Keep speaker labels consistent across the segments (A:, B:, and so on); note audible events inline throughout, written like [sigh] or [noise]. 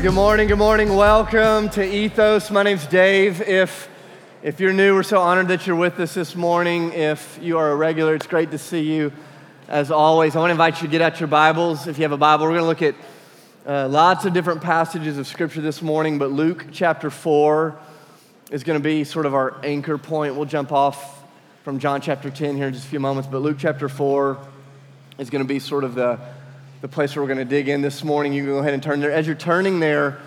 A: Well, good morning, good morning. Welcome to Ethos. My name's Dave. If if you're new, we're so honored that you're with us this morning. If you are a regular, it's great to see you. As always, I want to invite you to get out your Bibles. If you have a Bible, we're going to look at uh, lots of different passages of Scripture this morning, but Luke chapter 4 is going to be sort of our anchor point. We'll jump off from John chapter 10 here in just a few moments, but Luke chapter 4 is going to be sort of the the place where we're going to dig in this morning. You can go ahead and turn there. As you're turning there,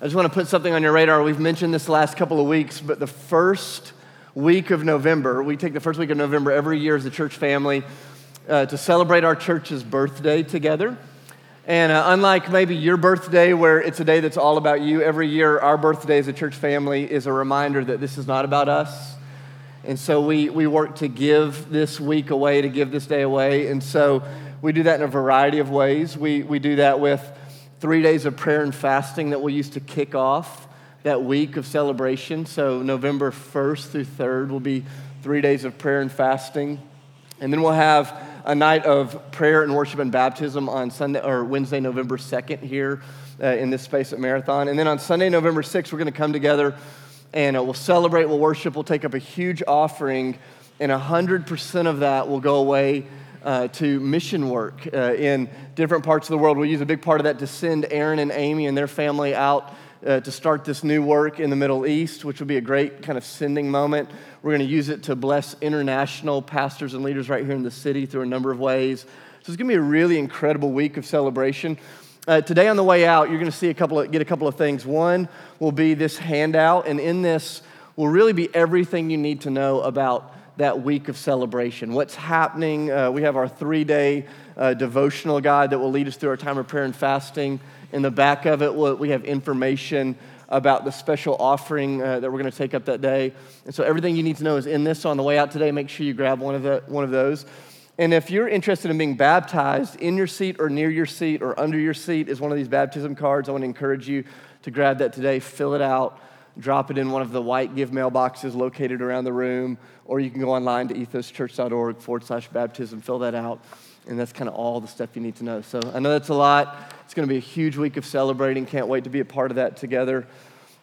A: I just want to put something on your radar. We've mentioned this the last couple of weeks, but the first week of November, we take the first week of November every year as a church family uh, to celebrate our church's birthday together. And uh, unlike maybe your birthday, where it's a day that's all about you, every year our birthday as a church family is a reminder that this is not about us. And so we, we work to give this week away, to give this day away. And so we do that in a variety of ways. We, we do that with three days of prayer and fasting that we'll use to kick off that week of celebration. So, November 1st through 3rd will be three days of prayer and fasting. And then we'll have a night of prayer and worship and baptism on Sunday or Wednesday, November 2nd here uh, in this space at Marathon. And then on Sunday, November 6th, we're going to come together and uh, we'll celebrate, we'll worship, we'll take up a huge offering, and 100% of that will go away uh, to mission work uh, in different parts of the world. We use a big part of that to send Aaron and Amy and their family out uh, to start this new work in the Middle East, which will be a great kind of sending moment. We're going to use it to bless international pastors and leaders right here in the city through a number of ways. So it's going to be a really incredible week of celebration. Uh, today on the way out, you're going to see a couple of, get a couple of things. One will be this handout, and in this will really be everything you need to know about that week of celebration. What's happening? Uh, we have our three day uh, devotional guide that will lead us through our time of prayer and fasting. In the back of it, we have information about the special offering uh, that we're going to take up that day. And so everything you need to know is in this. So on the way out today, make sure you grab one of, the, one of those. And if you're interested in being baptized, in your seat or near your seat or under your seat is one of these baptism cards. I want to encourage you to grab that today, fill it out drop it in one of the white give mailboxes located around the room, or you can go online to ethoschurch.org forward slash baptism, fill that out, and that's kind of all the stuff you need to know. So I know that's a lot. It's going to be a huge week of celebrating. Can't wait to be a part of that together.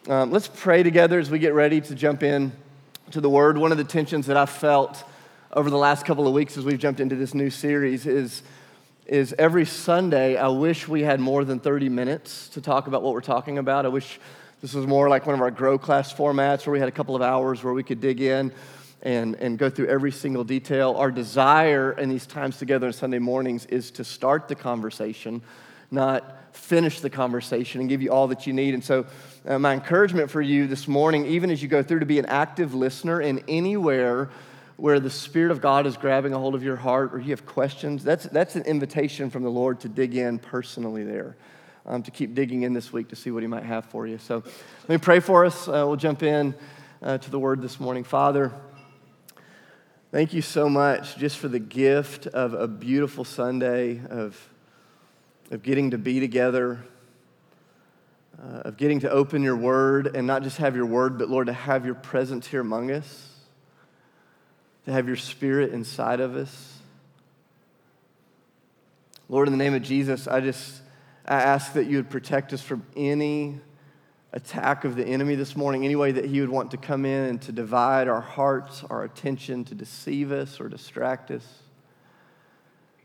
A: Um, let's pray together as we get ready to jump in to the Word. One of the tensions that I've felt over the last couple of weeks as we've jumped into this new series is is every Sunday, I wish we had more than 30 minutes to talk about what we're talking about. I wish this was more like one of our grow class formats where we had a couple of hours where we could dig in and, and go through every single detail. Our desire in these times together on Sunday mornings is to start the conversation, not finish the conversation and give you all that you need. And so, uh, my encouragement for you this morning, even as you go through, to be an active listener in anywhere where the Spirit of God is grabbing a hold of your heart or you have questions, that's, that's an invitation from the Lord to dig in personally there um, to keep digging in this week to see what He might have for you. So let me pray for us. Uh, we'll jump in uh, to the Word this morning. Father, thank you so much just for the gift of a beautiful Sunday, of, of getting to be together. Uh, of getting to open your word and not just have your word, but Lord, to have your presence here among us, to have your spirit inside of us. Lord, in the name of Jesus, I just I ask that you would protect us from any attack of the enemy this morning, any way that he would want to come in and to divide our hearts, our attention, to deceive us or distract us.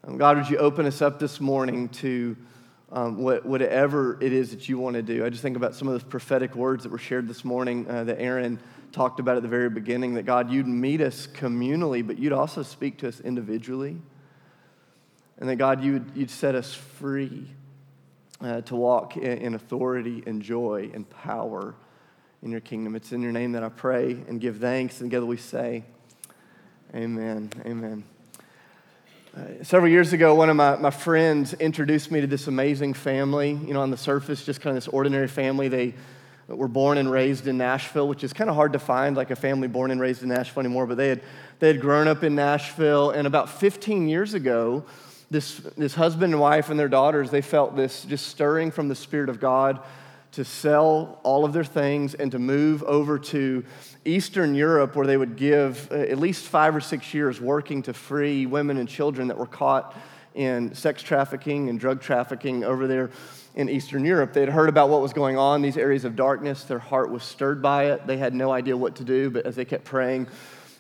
A: Um, God, would you open us up this morning to um, what, whatever it is that you want to do? I just think about some of those prophetic words that were shared this morning uh, that Aaron talked about at the very beginning that God, you'd meet us communally, but you'd also speak to us individually. And that God, you'd, you'd set us free uh, to walk in, in authority and joy and power in your kingdom. It's in your name that I pray and give thanks. And together we say, Amen. Amen. Uh, several years ago, one of my, my friends introduced me to this amazing family. You know, on the surface, just kind of this ordinary family. They were born and raised in Nashville, which is kind of hard to find, like a family born and raised in Nashville anymore. But they had, they had grown up in Nashville, and about 15 years ago, this, this husband and wife and their daughters, they felt this just stirring from the Spirit of God to sell all of their things and to move over to Eastern Europe, where they would give uh, at least five or six years working to free women and children that were caught in sex trafficking and drug trafficking over there. in Eastern Europe. They had heard about what was going on, these areas of darkness. Their heart was stirred by it. They had no idea what to do, but as they kept praying,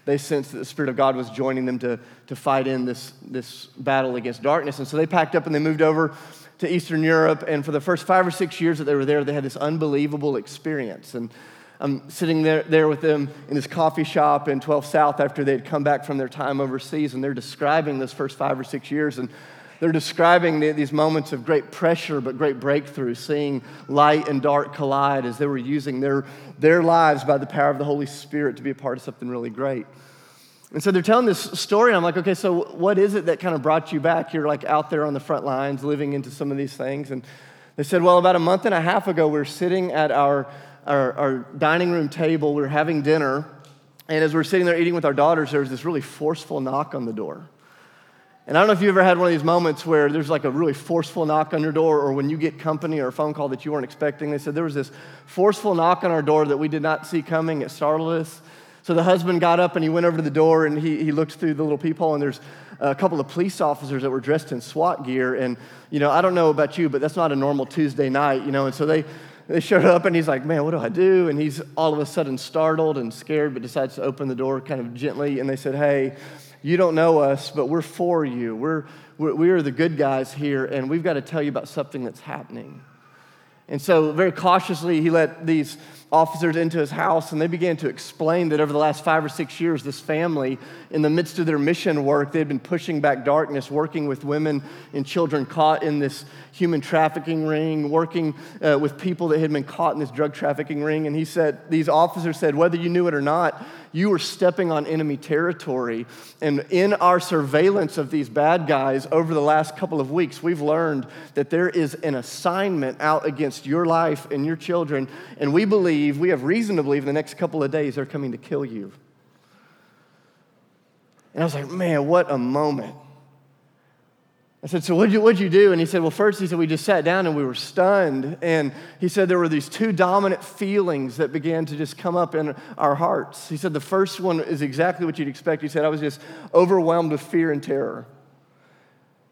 A: they sensed that the Spirit of God was joining them to, to fight in this, this battle against darkness. And so they packed up and they moved over to Eastern Europe. And for the first five or six years that they were there, they had this unbelievable experience. And I'm sitting there, there with them in this coffee shop in 12 South after they had come back from their time overseas, and they're describing those first five or six years. And they're describing these moments of great pressure but great breakthrough, seeing light and dark collide as they were using their, their lives by the power of the Holy Spirit to be a part of something really great. And so they're telling this story, and I'm like, okay, so what is it that kind of brought you back? You're like out there on the front lines living into some of these things. And they said, well, about a month and a half ago, we are sitting at our, our, our dining room table, we we're having dinner, and as we we're sitting there eating with our daughters, there was this really forceful knock on the door. And I don't know if you ever had one of these moments where there's like a really forceful knock on your door, or when you get company or a phone call that you weren't expecting. They said there was this forceful knock on our door that we did not see coming. It startled us. So the husband got up and he went over to the door and he, he looked through the little peephole, and there's a couple of police officers that were dressed in SWAT gear. And, you know, I don't know about you, but that's not a normal Tuesday night, you know. And so they, they showed up and he's like, man, what do I do? And he's all of a sudden startled and scared, but decides to open the door kind of gently. And they said, hey, you don't know us, but we're for you. We're, we're, we are the good guys here, and we've got to tell you about something that's happening. And so, very cautiously, he let these officers into his house, and they began to explain that over the last five or six years, this family, in the midst of their mission work, they had been pushing back darkness, working with women and children caught in this human trafficking ring, working uh, with people that had been caught in this drug trafficking ring. And he said, these officers said, whether you knew it or not, you are stepping on enemy territory. And in our surveillance of these bad guys over the last couple of weeks, we've learned that there is an assignment out against your life and your children. And we believe, we have reason to believe, in the next couple of days, they're coming to kill you. And I was like, man, what a moment. I said, So what'd you, what'd you do? And he said, Well, first, he said, We just sat down and we were stunned. And he said, There were these two dominant feelings that began to just come up in our hearts. He said, The first one is exactly what you'd expect. He said, I was just overwhelmed with fear and terror.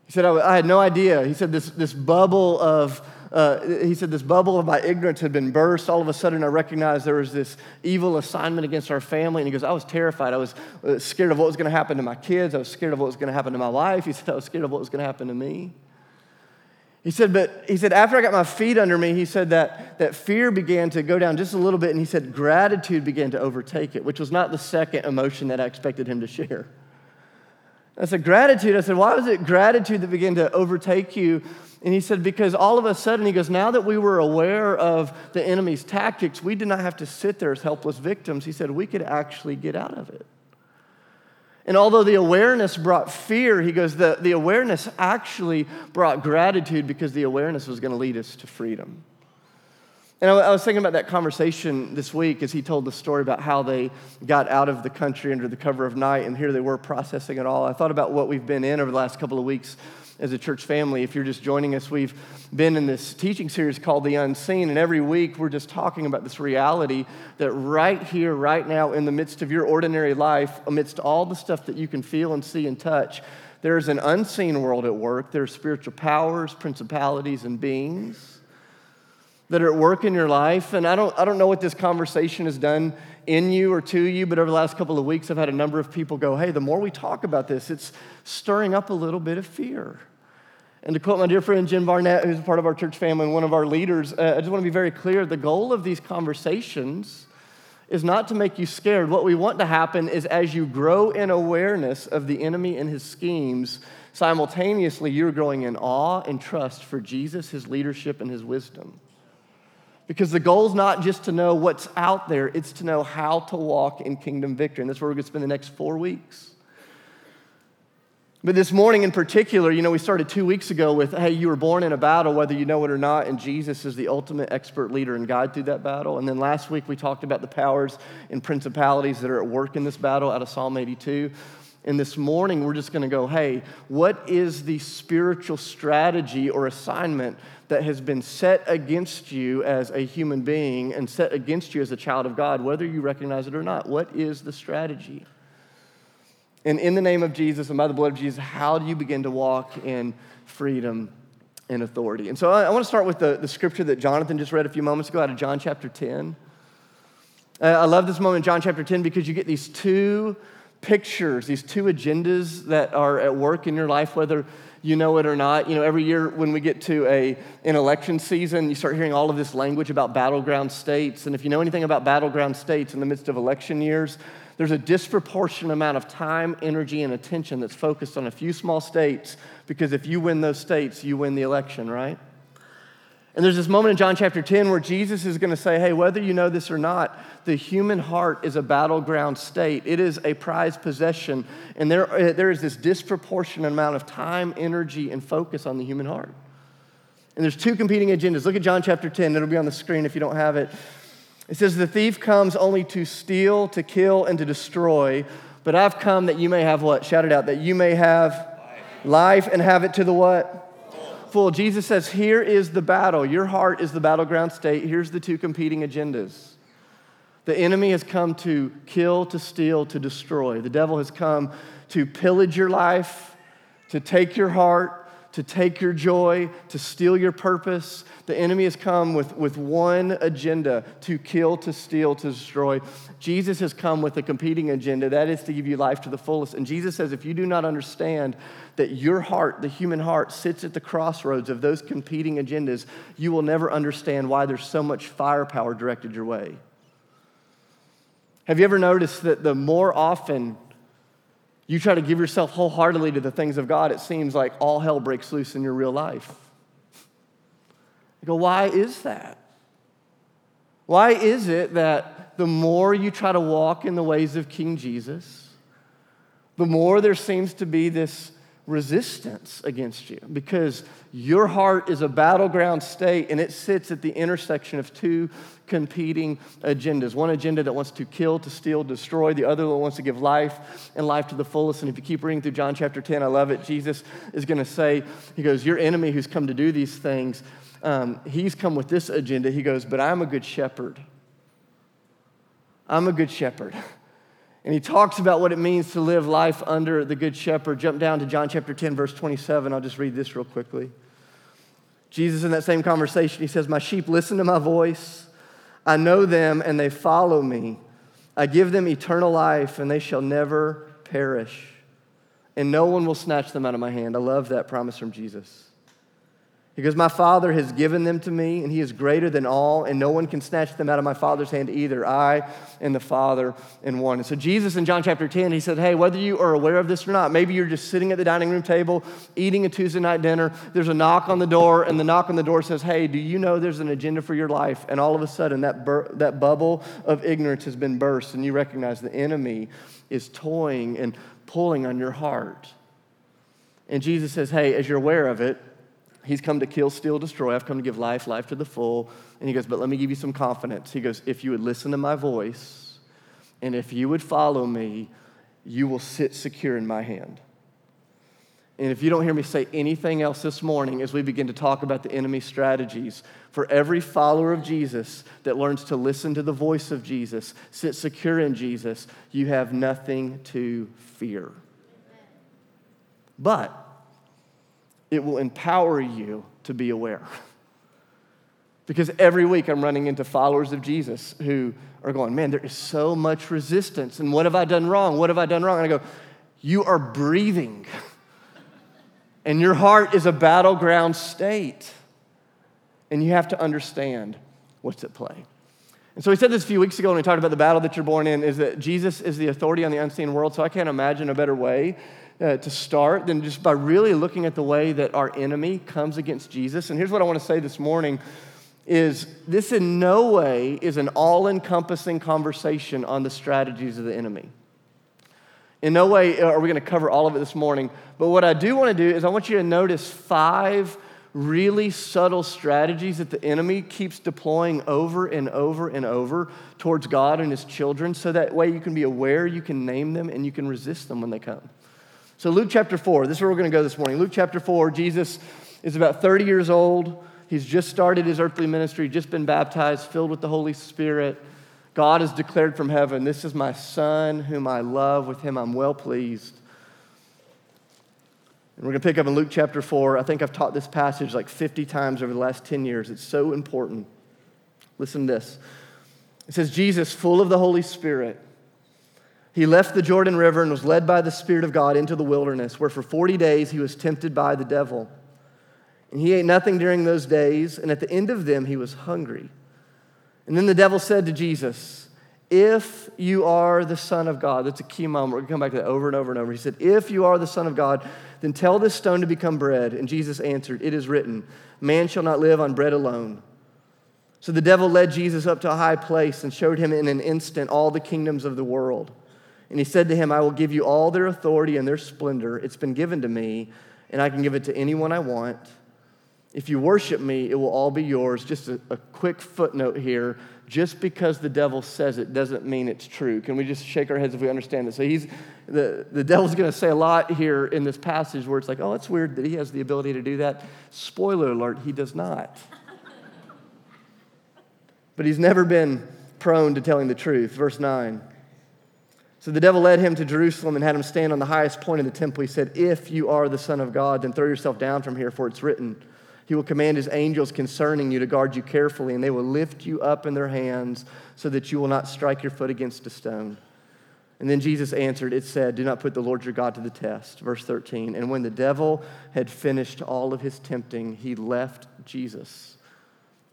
A: He said, I, I had no idea. He said, This, this bubble of, uh, he said, this bubble of my ignorance had been burst. All of a sudden, I recognized there was this evil assignment against our family. And he goes, I was terrified. I was uh, scared of what was going to happen to my kids. I was scared of what was going to happen to my life. He said, I was scared of what was going to happen to me. He said, but he said, after I got my feet under me, he said that, that fear began to go down just a little bit. And he said, gratitude began to overtake it, which was not the second emotion that I expected him to share. I said, gratitude. I said, why was it gratitude that began to overtake you? And he said, because all of a sudden, he goes, now that we were aware of the enemy's tactics, we did not have to sit there as helpless victims. He said, we could actually get out of it. And although the awareness brought fear, he goes, the, the awareness actually brought gratitude because the awareness was going to lead us to freedom. And I was thinking about that conversation this week as he told the story about how they got out of the country under the cover of night, and here they were processing it all. I thought about what we've been in over the last couple of weeks as a church family. If you're just joining us, we've been in this teaching series called The Unseen, and every week we're just talking about this reality that right here, right now, in the midst of your ordinary life, amidst all the stuff that you can feel and see and touch, there's an unseen world at work. There are spiritual powers, principalities, and beings that are at work in your life. And I don't, I don't know what this conversation has done in you or to you, but over the last couple of weeks, I've had a number of people go, hey, the more we talk about this, it's stirring up a little bit of fear. And to quote my dear friend Jim Barnett, who's a part of our church family and one of our leaders, uh, I just want to be very clear the goal of these conversations is not to make you scared. What we want to happen is as you grow in awareness of the enemy and his schemes, simultaneously you're growing in awe and trust for Jesus, his leadership, and his wisdom. Because the goal is not just to know what's out there, it's to know how to walk in kingdom victory. And that's where we're going to spend the next four weeks. But this morning in particular, you know, we started two weeks ago with, hey, you were born in a battle, whether you know it or not, and Jesus is the ultimate expert leader and guide through that battle. And then last week we talked about the powers and principalities that are at work in this battle out of Psalm 82. And this morning we're just going to go, hey, what is the spiritual strategy or assignment that has been set against you as a human being and set against you as a child of God, whether you recognize it or not? What is the strategy? And in the name of Jesus and by the blood of Jesus, how do you begin to walk in freedom and authority. And so I, I want to start with the, the scripture that Jonathan just read a few moments ago out of John chapter 10. Uh, I love this moment in John chapter 10 because you get these two pictures, these two agendas that are at work in your life, whether you know it or not. You know, every year when we get to a, an election season, you start hearing all of this language about battleground states. And if you know anything about battleground states in the midst of election years, there's a disproportionate amount of time, energy, and attention that's focused on a few small states because if you win those states, you win the election, right? And there's this moment in John chapter 10 where Jesus is going to say, Hey, whether you know this or not, the human heart is a battleground state. It is a prized possession. And there, uh, there is this disproportionate amount of time, energy, and focus on the human heart. And there's two competing agendas. Look at John chapter 10. It'll be on the screen if you don't have it. It says, The thief comes only to steal, to kill, and to destroy. But I've come that you may have what? Shout it out. That you may have life, life and have it to the what? Jesus says, Here is the battle. Your heart is the battleground state. Here's the two competing agendas. The enemy has come to kill, to steal, to destroy. The devil has come to pillage your life, to take your heart, to take your joy, to steal your purpose. The enemy has come with, with one agenda to kill, to steal, to destroy. Jesus has come with a competing agenda that is to give you life to the fullest. And Jesus says, if you do not understand that your heart, the human heart, sits at the crossroads of those competing agendas, you will never understand why there's so much firepower directed your way. Have you ever noticed that the more often you try to give yourself wholeheartedly to the things of God, it seems like all hell breaks loose in your real life. You go, why is that? Why is it that the more you try to walk in the ways of King Jesus, the more there seems to be this resistance against you because your heart is a battleground state and it sits at the intersection of two competing agendas. One agenda that wants to kill, to steal, destroy, the other that wants to give life and life to the fullest. And if you keep reading through John chapter 10, I love it. Jesus is going to say, He goes, Your enemy who's come to do these things, um, he's come with this agenda. He goes, But I'm a good shepherd. I'm a good shepherd. [laughs] And he talks about what it means to live life under the Good Shepherd. Jump down to John chapter 10, verse 27. I'll just read this real quickly. Jesus, in that same conversation, he says, My sheep listen to my voice. I know them and they follow me. I give them eternal life and they shall never perish. And no one will snatch them out of my hand. I love that promise from Jesus. He goes, My Father has given them to me, and He is greater than all, and no one can snatch them out of my Father's hand either. I and the Father in one. And so, Jesus in John chapter 10, He said, Hey, whether you are aware of this or not, maybe you're just sitting at the dining room table eating a Tuesday night dinner. There's a knock on the door, and the knock on the door says, Hey, do you know there's an agenda for your life? And all of a sudden, that, bur- that bubble of ignorance has been burst, and you recognize the enemy is toying and pulling on your heart. And Jesus says, Hey, as you're aware of it, He's come to kill, steal, destroy. I've come to give life, life to the full. And he goes, But let me give you some confidence. He goes, If you would listen to my voice and if you would follow me, you will sit secure in my hand. And if you don't hear me say anything else this morning as we begin to talk about the enemy's strategies, for every follower of Jesus that learns to listen to the voice of Jesus, sit secure in Jesus, you have nothing to fear. But it will empower you to be aware. [laughs] Because every week I'm running into followers of Jesus who are going, Man, there is so much resistance. And what have I done wrong? What have I done wrong? And I go, You are breathing. [laughs] And your heart is a battleground state. And you have to understand what's at play. And so we said this a few weeks ago when we talked about the battle that you're born in is that Jesus is the authority on the unseen world. So I can't imagine a better way uh, to start than just by really looking at the way that our enemy comes against Jesus. And here's what I want to say this morning is this in no way is an all-encompassing conversation on the strategies of the enemy. In no way are we going to cover all of it this morning, but what I do want to do is I want you to notice five really subtle strategies that the enemy keeps deploying over and over and over towards God and his children so that way you can be aware, you can name them, and you can resist them when they come. So, Luke chapter 4, this is where we're going to go this morning. Luke chapter 4, Jesus is about 30 years old. He's just started his earthly ministry, just been baptized, filled with the Holy Spirit. God has declared from heaven, This is my son whom I love. With him I'm well pleased. And we're going to pick up in Luke chapter 4. I think I've taught this passage like 50 times over the last 10 years. It's so important. Listen to this. It says, Jesus, full of the Holy Spirit, he left the Jordan River and was led by the Spirit of God into the wilderness, where for 40 days he was tempted by the devil. And he ate nothing during those days, and at the end of them he was hungry. And then the devil said to Jesus, If you are the Son of God, that's a key moment. We're going to come back to that over and over and over. He said, If you are the Son of God, then tell this stone to become bread. And Jesus answered, It is written, Man shall not live on bread alone. So the devil led Jesus up to a high place and showed him in an instant all the kingdoms of the world. And he said to him, I will give you all their authority and their splendor. It's been given to me, and I can give it to anyone I want. If you worship me, it will all be yours. Just a, a, quick footnote here. Just because the devil says it doesn't mean it's true. Can we just shake our heads if we understand this? So he's the, the devil's going to say a lot here in this passage where it's like, oh, it's weird that he has the ability to do that. Spoiler alert, he does not. [laughs] but he's never been prone to telling the truth. Verse 9. So the devil led him to Jerusalem and had him stand on the highest point of the temple. He said, If you are the Son of God, then throw yourself down from here, for it's written, He will command His angels concerning you to guard you carefully, and they will lift you up in their hands so that you will not strike your foot against a stone. And then Jesus answered, It said, Do not put the Lord your God to the test. Verse 13. And when the devil had finished all of his tempting, he left Jesus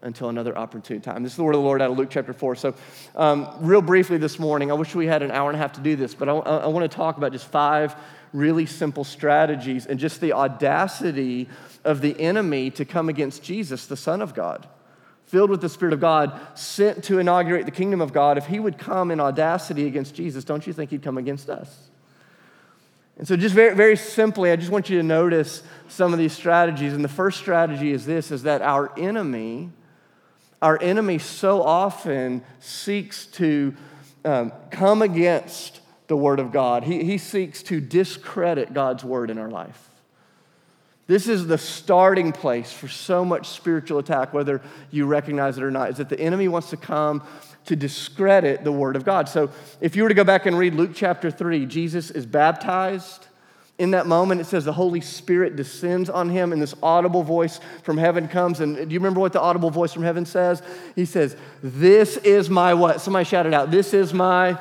A: until another opportune time. This is the word of the Lord out of Luke chapter 4. So, um, real briefly this morning, I wish we had an hour and a half to do this, but I, I want to talk about just five really simple strategies and just the audacity of the enemy to come against Jesus, the Son of God. Filled with the Spirit of God, sent to inaugurate the kingdom of God, if he would come in audacity against Jesus, don't you think he'd come against us? And so, just very, very simply, I just want you to notice some of these strategies. And the first strategy is this is that our enemy our enemy so often seeks to um, come against the Word of God. He, he seeks to discredit God's Word in our life. This is the starting place for so much spiritual attack, whether you recognize it or not, is that the enemy wants to come to discredit the Word of God. So if you were to go back and read Luke chapter 3, Jesus is baptized in that moment, it says the Holy Spirit descends on him, and this audible voice from heaven comes. And do you remember what the audible voice from heaven says? He says, This is my what? Somebody shouted out, This is my.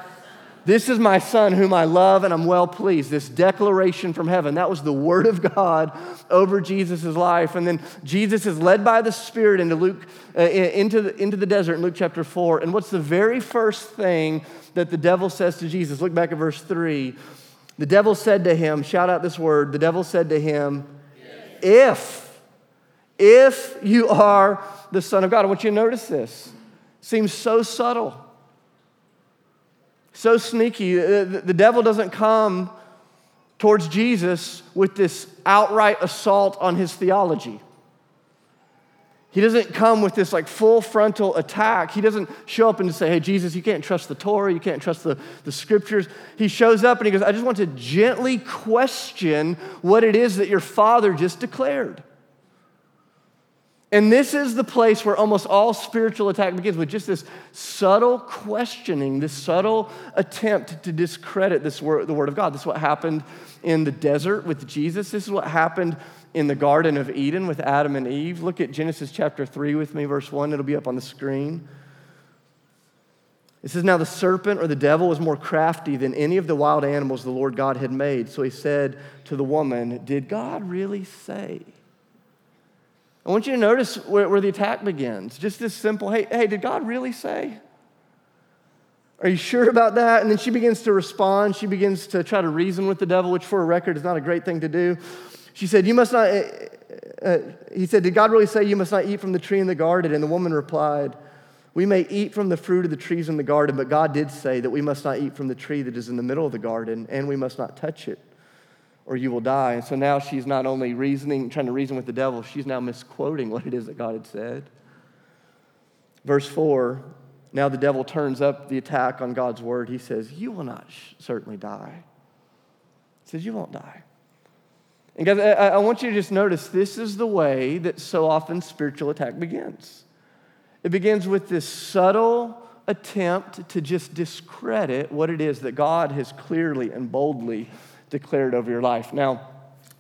A: This is my son whom I love and I'm well pleased. This declaration from heaven, that was the word of God over Jesus' life. And then Jesus is led by the Spirit into Luke, uh, into, the, into the desert in Luke chapter 4. And what's the very first thing that the devil says to Jesus? Look back at verse 3. The devil said to him, shout out this word, the devil said to him, if, if you are the Son of God. I want you to notice this. Seems so subtle, so sneaky. Uh, the, the devil doesn't come towards Jesus with this outright assault on his theology. He doesn't come with this like full frontal attack. He doesn't show up and say, hey, Jesus, you can't trust the Torah, you can't trust the, the scriptures. He shows up and he goes, I just want to gently question what it is that your father just declared. And this is the place where almost all spiritual attack begins with just this subtle questioning, this subtle attempt to discredit this word, the Word of God. This is what happened in the desert with Jesus. This is what happened in the Garden of Eden with Adam and Eve. Look at Genesis chapter 3 with me, verse 1. It'll be up on the screen. It says, Now the serpent or the devil was more crafty than any of the wild animals the Lord God had made. So he said to the woman, Did God really say? I want you to notice where, where the attack begins. Just this simple, hey, hey, did God really say? Are you sure about that? And then she begins to respond. She begins to try to reason with the devil, which for a record is not a great thing to do. She said, You must not, uh, he said, Did God really say you must not eat from the tree in the garden? And the woman replied, We may eat from the fruit of the trees in the garden, but God did say that we must not eat from the tree that is in the middle of the garden, and we must not touch it, or you will die. And so now she's not only reasoning, trying to reason with the devil, she's now misquoting what it is that God had said. Verse 4 now the devil turns up the attack on God's word. He says, You will not certainly die. He says, You won't die. And guys, I, I want you to just notice this is the way that so often spiritual attack begins. It begins with this subtle attempt to just discredit what it is that God has clearly and boldly declared over your life. Now,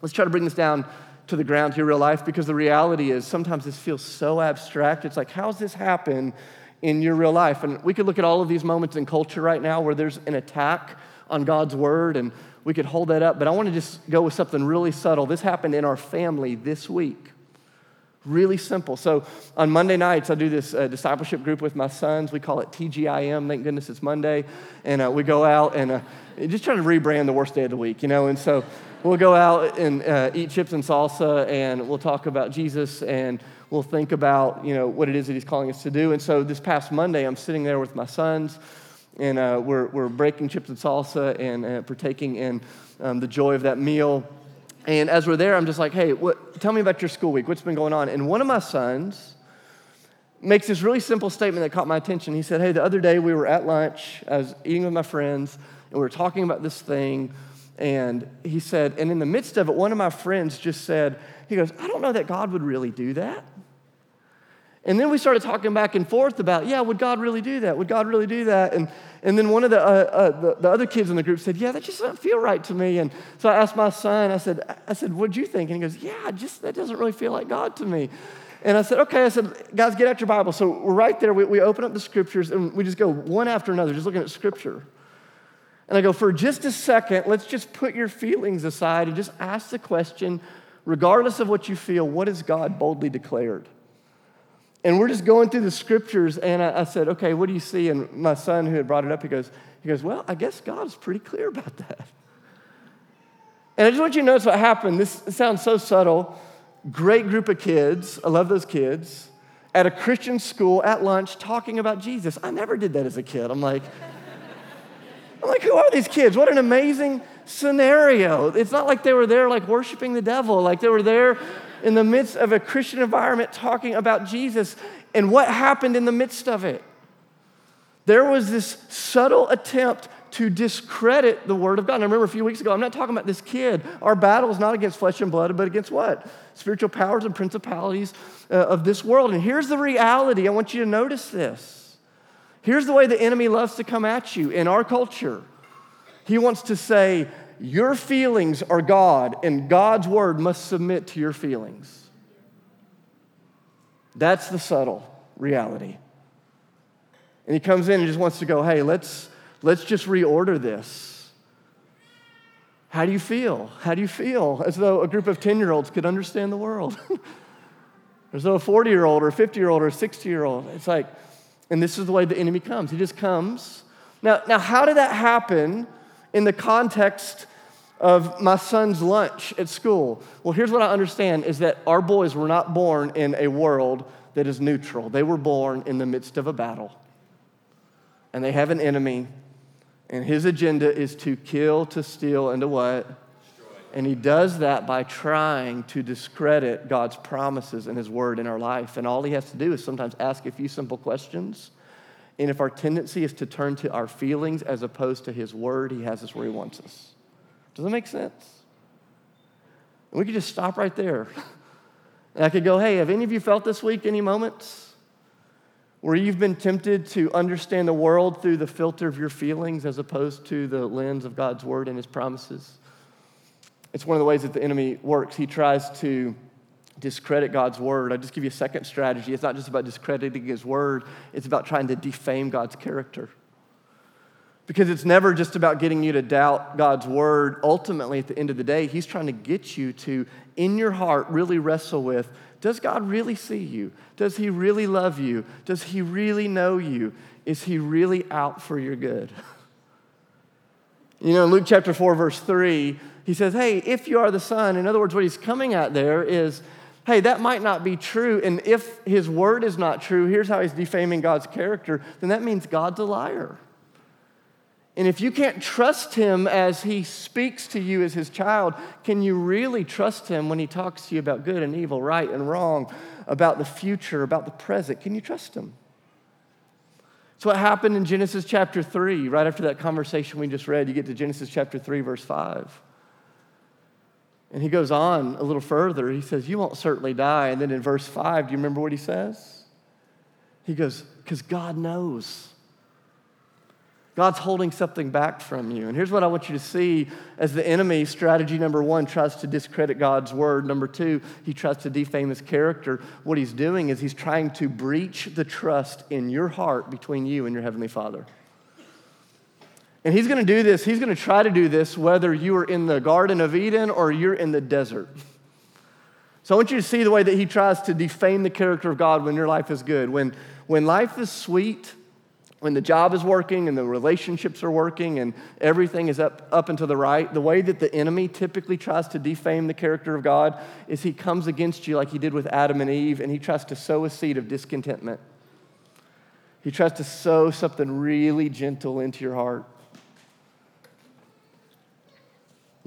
A: let's try to bring this down to the ground to your real life because the reality is sometimes this feels so abstract. It's like, how's this happen in your real life? And we could look at all of these moments in culture right now where there's an attack on God's word and we could hold that up. But I want to just go with something really subtle. This happened in our family this week. Really simple. So on Monday nights, I do this uh, discipleship group with my sons. We call it TGIM. Thank goodness it's Monday. And uh, we go out and uh, just trying to rebrand the worst day of the week, you know. And so we'll go out and uh, eat chips and salsa, and we'll talk about Jesus, and we'll think about you know what it is that He's calling us to do. And so this past Monday, I'm sitting there with my sons, and uh, we're we're breaking chips and salsa and uh, partaking in um, the joy of that meal. And as we're there, I'm just like, hey, what, tell me about your school week. What's been going on? And one of my sons makes this really simple statement that caught my attention. He said, hey, the other day we were at lunch, I was eating with my friends, and we were talking about this thing. And he said, and in the midst of it, one of my friends just said, he goes, I don't know that God would really do that. And then we started talking back and forth about, yeah, would God really do that? Would God really do that? And, and then one of the, uh, uh, the, the, other kids in the group said, yeah, that just doesn't feel right to me. And so I asked my son, I said, I said, what'd you think? And he goes, yeah, just, that doesn't really feel like God to me. And I said, okay, I said, guys, get out your Bible. So we're right there. We, we open up the scriptures and we just go one after another, just looking at scripture. And I go, for just a second, let's just put your feelings aside and just ask the question, regardless of what you feel, what has God boldly declared? And we're just going through the scriptures, and I, I, said, okay, what do you see? And my son, who had brought it up, he goes, he goes, well, I guess God is pretty clear about that. And I just want you to notice what happened. This sounds so subtle. Great group of kids. I love those kids. At a Christian school at lunch talking about Jesus. I never did that as a kid. I'm like, [laughs] I'm like, who are these kids? What an amazing scenario. It's not like they were there like worshiping the devil, like they were there in the midst of a Christian environment talking about Jesus and what happened in the midst of it. There was this subtle attempt to discredit the Word of God. And I remember a few weeks ago, I'm not talking about this kid. Our battle is not against flesh and blood, but against what? Spiritual powers and principalities uh, of this world. And here's the reality I want you to notice this. Here's the way the enemy loves to come at you in our culture. He wants to say, your feelings are God, and God's word must submit to your feelings. That's the subtle reality. And he comes in and just wants to go, hey, let's, let's just reorder this. How do you feel? How do you feel? As though a group of 10 year olds could understand the world. [laughs] As though a 40 year old or a 50 year old or a 60 year old. It's like, and this is the way the enemy comes. He just comes. Now, now how did that happen in the context of my son's lunch at school. Well, here's what I understand is that our boys were not born in a world that is neutral. They were born in the midst of a battle. And they have an enemy, and his agenda is to kill, to steal, and to what? Destroy. And he does that by trying to discredit God's promises and his word in our life. And all he has to do is sometimes ask a few simple questions. And if our tendency is to turn to our feelings as opposed to his word, he has us where he wants us. Does that make sense? we could just stop right there. And I could go, hey, have any of you felt this week any moments where you've been tempted to understand the world through the filter of your feelings as opposed to the lens of God's word and his promises? It's one of the ways that the enemy works. He tries to discredit God's word. I'll just give you a second strategy. It's not just about discrediting his word, it's about trying to defame God's character. Because it's never just about getting you to doubt God's word. Ultimately, at the end of the day, He's trying to get you to, in your heart, really wrestle with does God really see you? Does He really love you? Does He really know you? Is He really out for your good? [laughs] You know, in Luke chapter 4, verse 3, He says, Hey, if you are the Son, in other words, what He's coming at there is, hey, that might not be true. And if His word is not true, here's how He's defaming God's character, then that means God's a liar. And if you can't trust him as he speaks to you as his child, can you really trust him when he talks to you about good and evil, right and wrong, about the future, about the present? Can you trust him? It's what happened in Genesis chapter 3. Right after that conversation we just read, you get to Genesis chapter 3, verse 5. And he goes on a little further. He says, You won't certainly die. And then in verse 5, do you remember what he says? He goes, Because God knows. God's holding something back from you. And here's what I want you to see as the enemy strategy number one tries to discredit God's word. Number two, he tries to defame his character. What he's doing is he's trying to breach the trust in your heart between you and your Heavenly Father. And he's going to do this, he's going to try to do this whether you are in the Garden of Eden or you're in the desert. So I want you to see the way that he tries to defame the character of God when your life is good. When, when life is sweet, when the job is working and the relationships are working and everything is up, up and to the right, the way that the enemy typically tries to defame the character of God is he comes against you like he did with Adam and Eve and he tries to sow a seed of discontentment. He tries to sow something really gentle into your heart.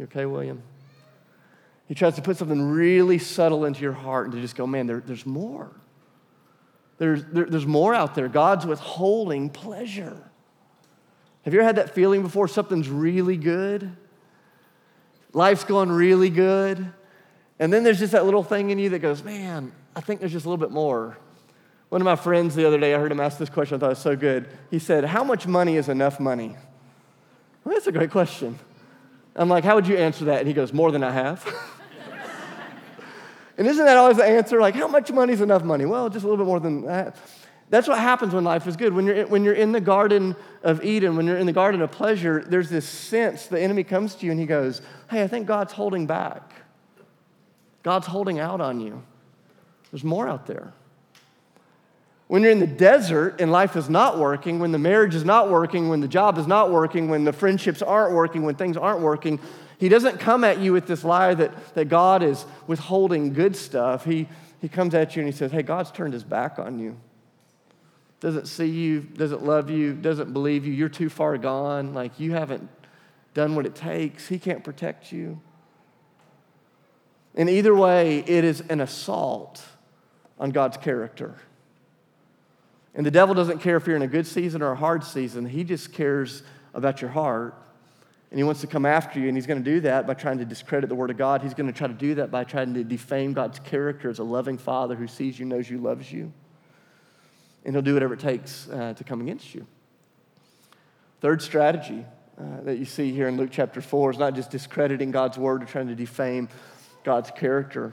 A: You okay, William? He tries to put something really subtle into your heart and to just go, man, there, there's more. There's, there, there's more out there. God's withholding pleasure. Have you ever had that feeling before something's really good? Life's going really good. And then there's just that little thing in you that goes, man, I think there's just a little bit more. One of my friends the other day, I heard him ask this question, I thought it was so good. He said, How much money is enough money? Well, that's a great question. I'm like, How would you answer that? And he goes, More than I have. [laughs] And isn't that always the answer? Like, how much money is enough money? Well, just a little bit more than that. That's what happens when life is good. When you're, when you're in the Garden of Eden, when you're in the Garden of Pleasure, there's this sense the enemy comes to you and he goes, Hey, I think God's holding back. God's holding out on you. There's more out there. When you're in the desert and life is not working, when the marriage is not working, when the job is not working, when the friendships aren't working, when things aren't working, he doesn't come at you with this lie that, that God is withholding good stuff. He, he comes at you and he says, Hey, God's turned his back on you. Doesn't see you, doesn't love you, doesn't believe you. You're too far gone. Like you haven't done what it takes. He can't protect you. In either way, it is an assault on God's character. And the devil doesn't care if you're in a good season or a hard season, he just cares about your heart and he wants to come after you, and he's going to do that by trying to discredit the Word of God. He's going to try to do that by trying to defame God's character as a loving Father who sees you, knows you, loves you. And he'll do whatever it takes uh, to come against you. Third strategy uh, that you see here in Luke chapter 4 is not just discrediting God's Word or trying to defame God's character.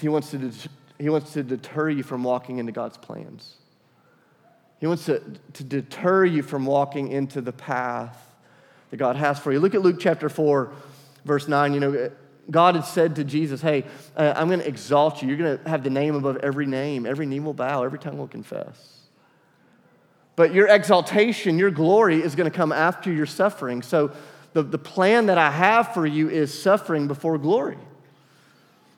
A: He wants to, he wants to deter you from walking into God's plans. He wants to, to deter you from walking into the path that God has for you. Look at Luke chapter 4, verse 9. You know, God had said to Jesus, Hey, uh, I'm going to exalt you. You're going to have the name above every name. Every knee will bow, every tongue will confess. But your exaltation, your glory is going to come after your suffering. So the, the plan that I have for you is suffering before glory.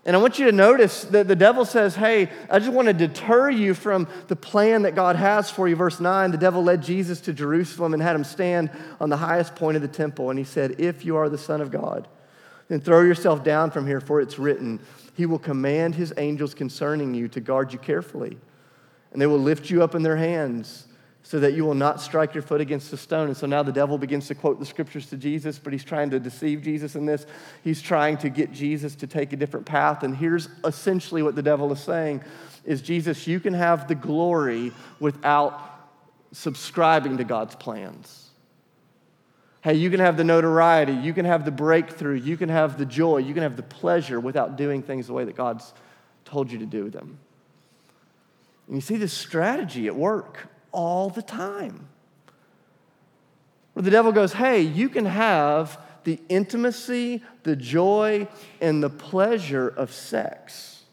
A: And I want you to notice that the devil says, Hey, I just want to deter you from the plan that God has for you. Verse 9 the devil led Jesus to Jerusalem and had him stand on the highest point of the temple. And he said, If you are the Son of God, then throw yourself down from here, for it's written, He will command His angels concerning you to guard you carefully, and they will lift you up in their hands so that you will not strike your foot against a stone. And so now the devil begins to quote the scriptures to Jesus, but he's trying to deceive Jesus in this. He's trying to get Jesus to take a different path. And here's essentially what the devil is saying is Jesus, you can have the glory without subscribing to God's plans. Hey, you can have the notoriety, you can have the breakthrough, you can have the joy, you can have the pleasure without doing things the way that God's told you to do them. And you see this strategy at work all the time. Where the devil goes, hey, you can have the intimacy, the joy, and the pleasure of sex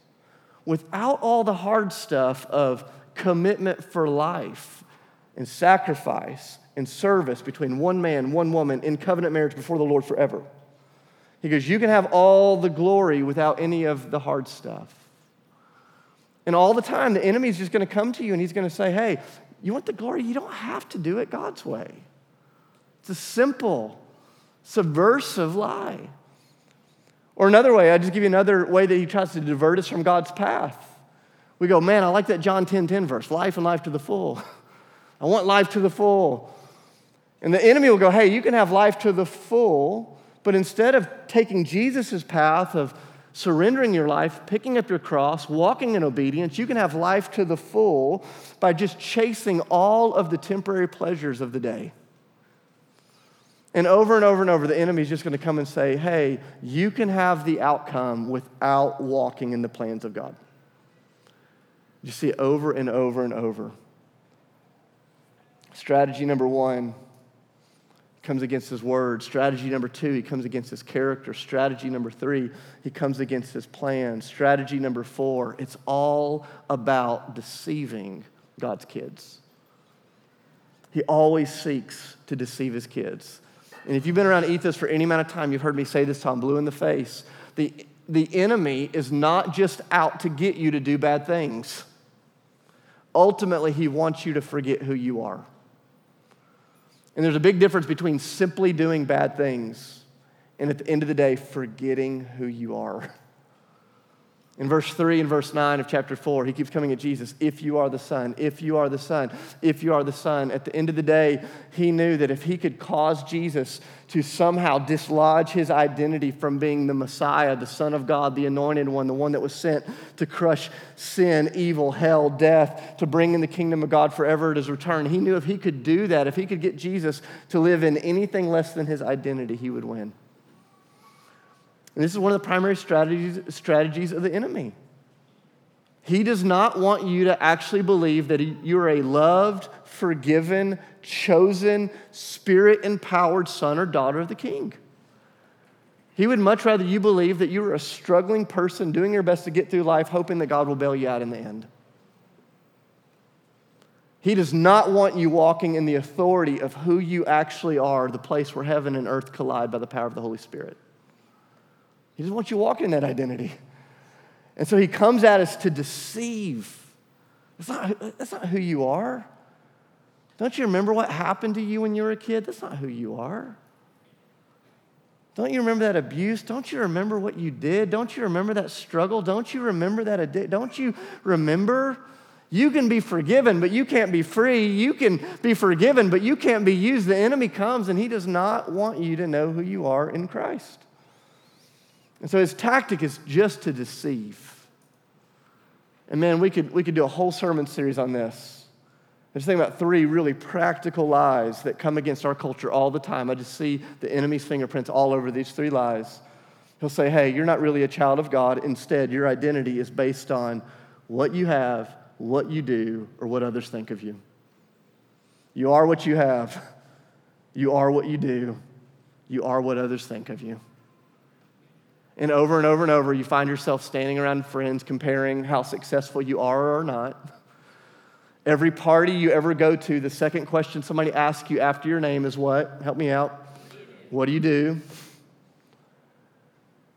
A: without all the hard stuff of commitment for life and sacrifice and service between one man, one woman in covenant marriage before the Lord forever. He goes, You can have all the glory without any of the hard stuff. And all the time, the enemy is just going to come to you and he's going to say, Hey, you want the glory? You don't have to do it God's way. It's a simple, subversive lie. Or another way, I just give you another way that he tries to divert us from God's path. We go, man, I like that John 10 10 verse life and life to the full. [laughs] I want life to the full. And the enemy will go, hey, you can have life to the full, but instead of taking Jesus' path of surrendering your life, picking up your cross, walking in obedience, you can have life to the full by just chasing all of the temporary pleasures of the day. And over and over and over, the enemy's just going to come and say, hey, you can have the outcome without walking in the plans of God. You see over and over and over. Strategy number one comes against his word. Strategy number two, he comes against his character. Strategy number three, he comes against his plan. Strategy number four, it's all about deceiving God's kids. He always seeks to deceive his kids. And if you've been around Ethos for any amount of time, you've heard me say this Tom, blue in the face. The, the enemy is not just out to get you to do bad things. Ultimately, he wants you to forget who you are. And there's a big difference between simply doing bad things and at the end of the day, forgetting who you are. [laughs] In verse 3 and verse 9 of chapter 4, he keeps coming at Jesus. If you are the Son, if you are the Son, if you are the Son. At the end of the day, he knew that if he could cause Jesus to somehow dislodge his identity from being the Messiah, the Son of God, the anointed one, the one that was sent to crush sin, evil, hell, death, to bring in the kingdom of God forever at his return, he knew if he could do that, if he could get Jesus to live in anything less than his identity, he would win. And this is one of the primary strategies, strategies of the enemy. He does not want you to actually believe that you're a loved, forgiven, chosen, spirit empowered son or daughter of the king. He would much rather you believe that you are a struggling person doing your best to get through life, hoping that God will bail you out in the end. He does not want you walking in the authority of who you actually are, the place where heaven and earth collide by the power of the Holy Spirit. He doesn't want you walking in that identity. And so he comes at us to deceive. That's not, that's not who you are. Don't you remember what happened to you when you were a kid? That's not who you are. Don't you remember that abuse? Don't you remember what you did? Don't you remember that struggle? Don't you remember that addiction? Don't you remember? You can be forgiven, but you can't be free. You can be forgiven, but you can't be used. The enemy comes and he does not want you to know who you are in Christ. And so his tactic is just to deceive. And man, we could, we could do a whole sermon series on this. I just think about three really practical lies that come against our culture all the time. I just see the enemy's fingerprints all over these three lies. He'll say, hey, you're not really a child of God. Instead, your identity is based on what you have, what you do, or what others think of you. You are what you have, you are what you do, you are what others think of you. And over and over and over, you find yourself standing around friends comparing how successful you are or not. Every party you ever go to, the second question somebody asks you after your name is what? Help me out. What do you do?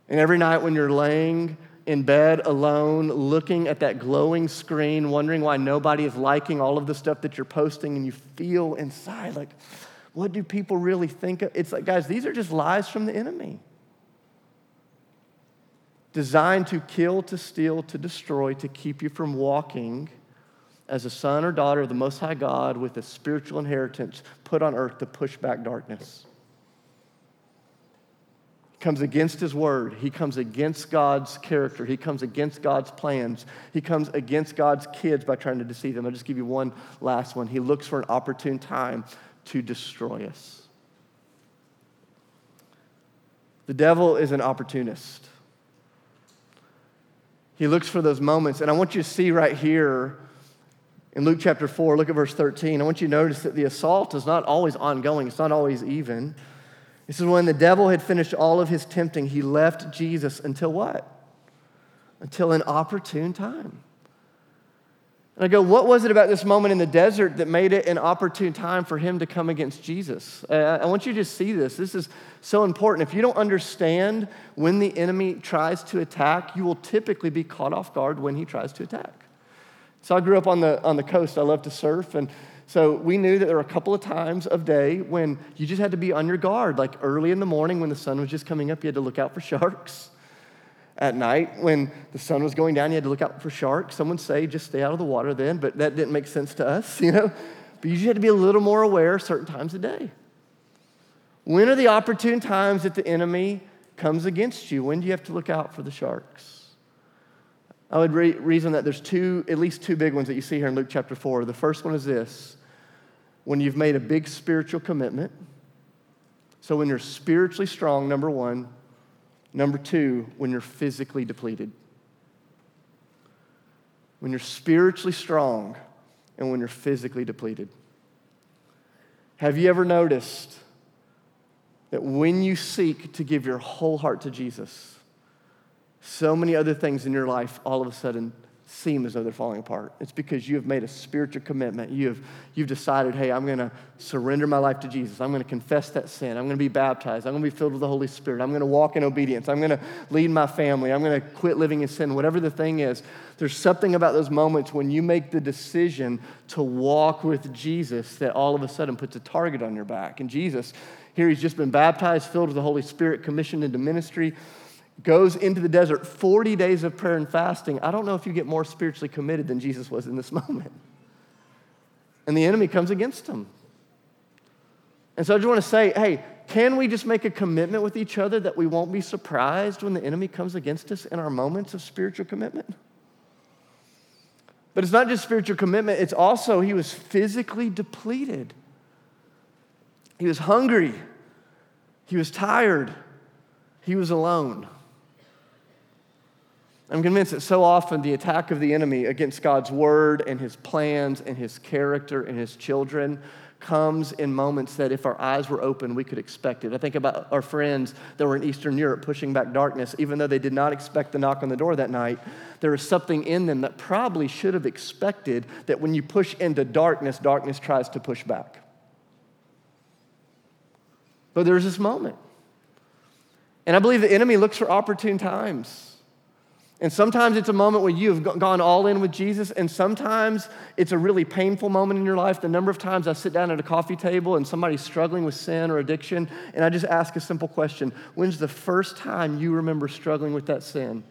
A: And every night when you're laying in bed alone, looking at that glowing screen, wondering why nobody is liking all of the stuff that you're posting, and you feel inside like, what do people really think? Of? It's like, guys, these are just lies from the enemy designed to kill, to steal, to destroy, to keep you from walking as a son or daughter of the Most High God with a spiritual inheritance put on earth to push back darkness. He comes against his word. He comes against God's character. He comes against God's plans. He comes against God's kids by trying to deceive them. I'll just give you one last one. He looks for an opportune time to destroy us. The devil is an opportunist. He looks for those moments. And I want you to see right here in Luke chapter 4, look at verse 13. I want you to notice that the assault is not always ongoing, it's not always even. This is when the devil had finished all of his tempting, he left Jesus until what? Until an opportune time. And I go, what was it about this moment in the desert that made it an opportune time for him to come against Jesus? Uh, I want you to just see this. This is so important. If you don't understand when the enemy tries to attack, you will typically be caught off guard when he tries to attack. So I grew up on the, on the coast. I love to surf. And so we knew that there were a couple of times of day when you just had to be on your guard. Like early in the morning when the sun was just coming up, you had to look out for sharks at night when the sun was going down. You had to look out for sharks. Someone say, just stay out of the water then, but that didn't make sense to us, [laughs] you know? But you just had to be a little more aware certain times a day. When are the opportune times that the enemy comes against you? When do you have to look out for the sharks? I would re- reason that there's two, at least two big ones that you see here in Luke chapter 4. The first one is this when you've made a big spiritual commitment So when you're spiritually strong, number one. Number two, when you're physically depleted. When you're spiritually strong and when you're physically depleted. Have you ever noticed that when you seek to give your whole heart to Jesus, so many other things in your life all of a sudden seem as though they're falling apart. It's because you have made a spiritual commitment. You have you've decided, hey, I'm going to surrender my life to Jesus. I'm going to confess that sin. I'm going to be baptized. I'm going to be filled with the Holy Spirit. I'm going to walk in obedience. I'm going to lead my family. I'm going to quit living in sin. Whatever the thing is, there's something about those moments when you make the decision to walk with Jesus that all of a sudden puts a target on your back. And Jesus, here he's just been baptized, filled with the Holy Spirit, commissioned into ministry goes into the desert 40 days of prayer and fasting. I don't know if you get more spiritually committed than Jesus was in this [laughs] moment. And the enemy comes against him. And so I just want to say hey, can we just make a commitment with each other that we won't be surprised when the enemy comes against us in our moments of spiritual commitment? But it's not just spiritual commitment, it's also he was physically depleted. He was hungry. He was tired. He was alone. I'm convinced that so often the attack of the enemy against God's word and his plans and his character and his children comes in moments that if our eyes were open, we could expect it. I think about our friends that were in Eastern Europe pushing back darkness, even though they did not expect the knock on the door that night. There was something in them that probably should have expected that when you push into darkness, darkness tries to push back. But there's this moment. And I believe the enemy looks for opportune times and sometimes it's a moment where you have gone all in with Jesus, and sometimes it's a really painful moment in your life. The number of times I sit down at a coffee table and somebody's struggling with sin or addiction, and I just ask a simple question When's the first time you remember struggling with that sin?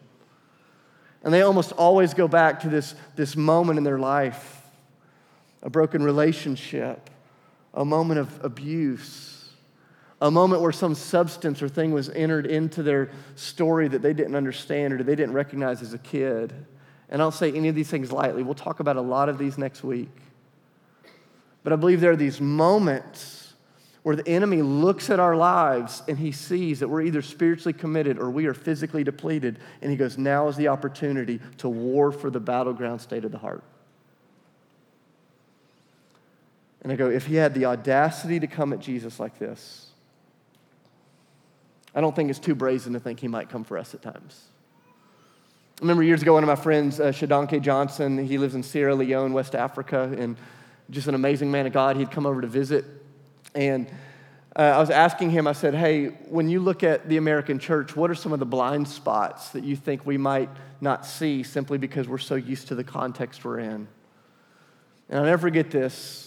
A: And they almost always go back to this, this moment in their life a broken relationship, a moment of abuse a moment where some substance or thing was entered into their story that they didn't understand or they didn't recognize as a kid. And I don't say any of these things lightly. We'll talk about a lot of these next week. But I believe there are these moments where the enemy looks at our lives and he sees that we're either spiritually committed or we are physically depleted. And he goes, Now is the opportunity to war for the battleground state of the heart. And I go, If he had the audacity to come at Jesus like this, I don't think it's too brazen to think he might come for us at times. I remember years ago, one of my friends, uh, Shadonke Johnson, he lives in Sierra Leone, West Africa, and just an amazing man of God. He'd come over to visit. And uh, I was asking him, I said, Hey, when you look at the American church, what are some of the blind spots that you think we might not see simply because we're so used to the context we're in? And I'll never forget this.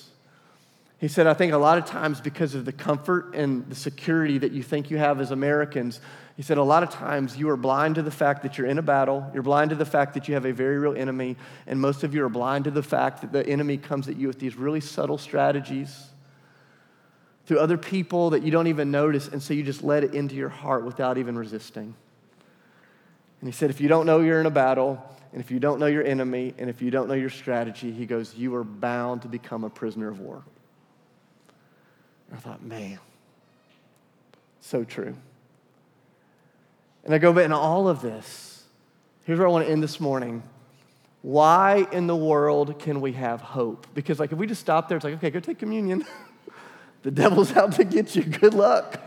A: He said, I think a lot of times because of the comfort and the security that you think you have as Americans, he said, a lot of times you are blind to the fact that you're in a battle. You're blind to the fact that you have a very real enemy. And most of you are blind to the fact that the enemy comes at you with these really subtle strategies through other people that you don't even notice. And so you just let it into your heart without even resisting. And he said, if you don't know you're in a battle, and if you don't know your enemy, and if you don't know your strategy, he goes, you are bound to become a prisoner of war. I thought, man, so true. And I go back in all of this. Here's where I want to end this morning. Why in the world can we have hope? Because, like, if we just stop there, it's like, okay, go take communion. [laughs] the devil's out to get you. Good luck.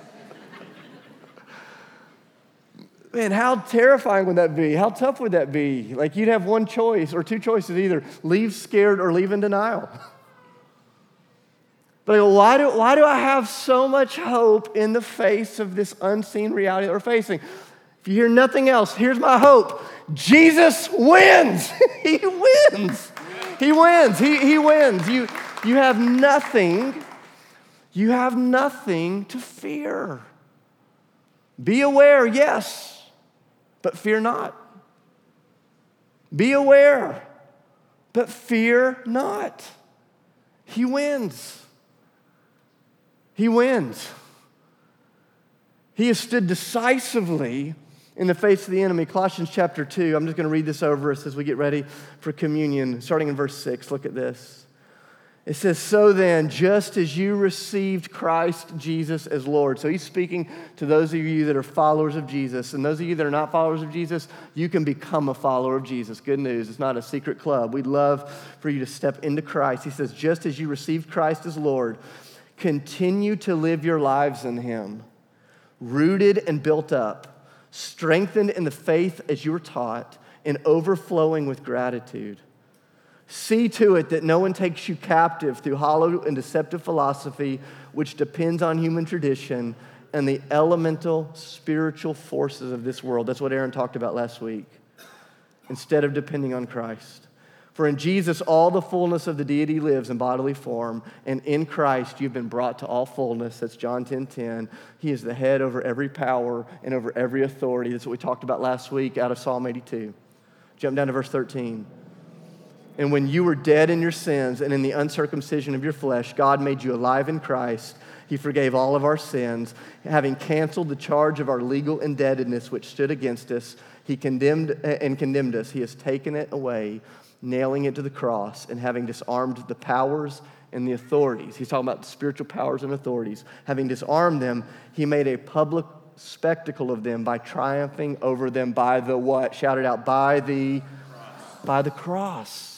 A: Man, how terrifying would that be? How tough would that be? Like, you'd have one choice or two choices either leave scared or leave in denial. [laughs] But why do, why do I have so much hope in the face of this unseen reality that we're facing? If you hear nothing else, here's my hope Jesus wins. [laughs] he wins. He wins. He, he wins. You, you have nothing, you have nothing to fear. Be aware, yes, but fear not. Be aware, but fear not. He wins. He wins. He has stood decisively in the face of the enemy. Colossians chapter 2, I'm just going to read this over us as we get ready for communion, starting in verse 6. Look at this. It says, So then, just as you received Christ Jesus as Lord. So he's speaking to those of you that are followers of Jesus. And those of you that are not followers of Jesus, you can become a follower of Jesus. Good news. It's not a secret club. We'd love for you to step into Christ. He says, Just as you received Christ as Lord, continue to live your lives in him, rooted and built up, strengthened in the faith as you were taught, and overflowing with gratitude. See to it that no one takes you captive through hollow and deceptive philosophy, which depends on human tradition and the elemental spiritual forces of this world. That's what Aaron talked about last week. Instead of depending on Christ. For in Jesus, all the fullness of the deity lives in bodily form, and in Christ you've been brought to all fullness. That's John 10 10. He is the head over every power and over every authority. That's what we talked about last week out of Psalm 82. Jump down to verse 13. And when you were dead in your sins and in the uncircumcision of your flesh, God made you alive in Christ. He forgave all of our sins, having canceled the charge of our legal indebtedness which stood against us. He condemned and condemned us. He has taken it away, nailing it to the cross, and having disarmed the powers and the authorities. He's talking about the spiritual powers and authorities. Having disarmed them, he made a public spectacle of them by triumphing over them by the what? Shouted out, by the cross. by the cross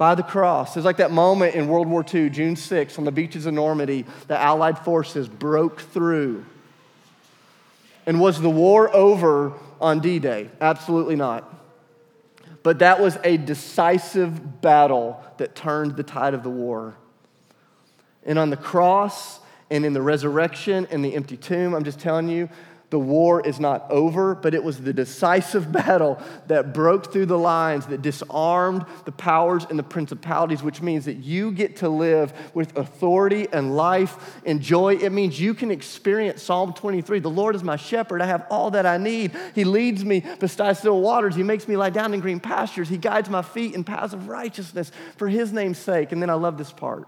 A: by the cross. It's like that moment in World War II, June 6th, on the beaches of Normandy, the Allied forces broke through. And was the war over on D Day? Absolutely not. But that was a decisive battle that turned the tide of the war. And on the cross and in the resurrection and the empty tomb, I'm just telling you, the war is not over, but it was the decisive [laughs] battle that broke through the lines, that disarmed the powers and the principalities, which means that you get to live with authority and life and joy. It means you can experience Psalm 23 The Lord is my shepherd. I have all that I need. He leads me beside still waters. He makes me lie down in green pastures. He guides my feet in paths of righteousness for his name's sake. And then I love this part.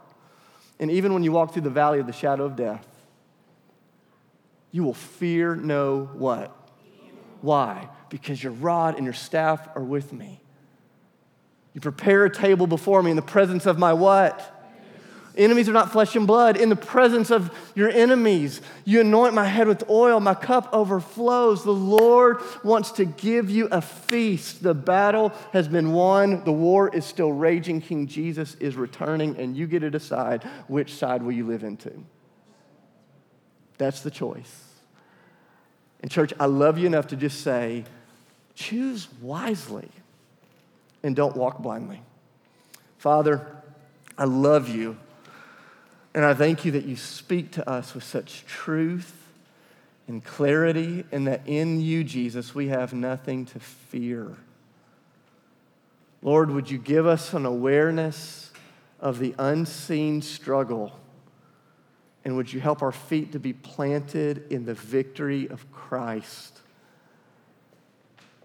A: And even when you walk through the valley of the shadow of death, you will fear no what? Why? Because your rod and your staff are with me. You prepare a table before me in the presence of my what? Enemies are not flesh and blood. In the presence of your enemies, you anoint my head with oil. My cup overflows. The Lord wants to give you a feast. The battle has been won. The war is still raging. King Jesus is returning, and you get to decide which side will you live into. That's the choice. And, church, I love you enough to just say, choose wisely and don't walk blindly. Father, I love you. And I thank you that you speak to us with such truth and clarity, and that in you, Jesus, we have nothing to fear. Lord, would you give us an awareness of the unseen struggle and would you help our feet to be planted in the victory of Christ?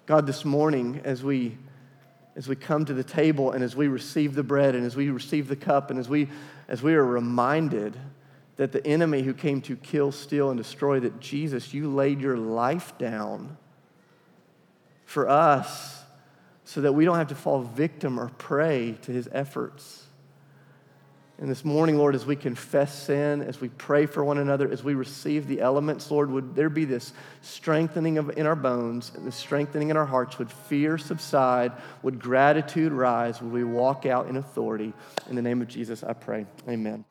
A: God, this morning, as we, as we come to the table and as we receive the bread and as we receive the cup and as we, as we are reminded that the enemy who came to kill, steal, and destroy, that Jesus, you laid your life down for us so that we don't have to fall victim or prey to his efforts. And this morning, Lord, as we confess sin, as we pray for one another, as we receive the elements, Lord, would there be this strengthening of, in our bones and the strengthening in our hearts? Would fear subside? Would gratitude rise? Would we walk out in authority? In the name of Jesus, I pray. Amen.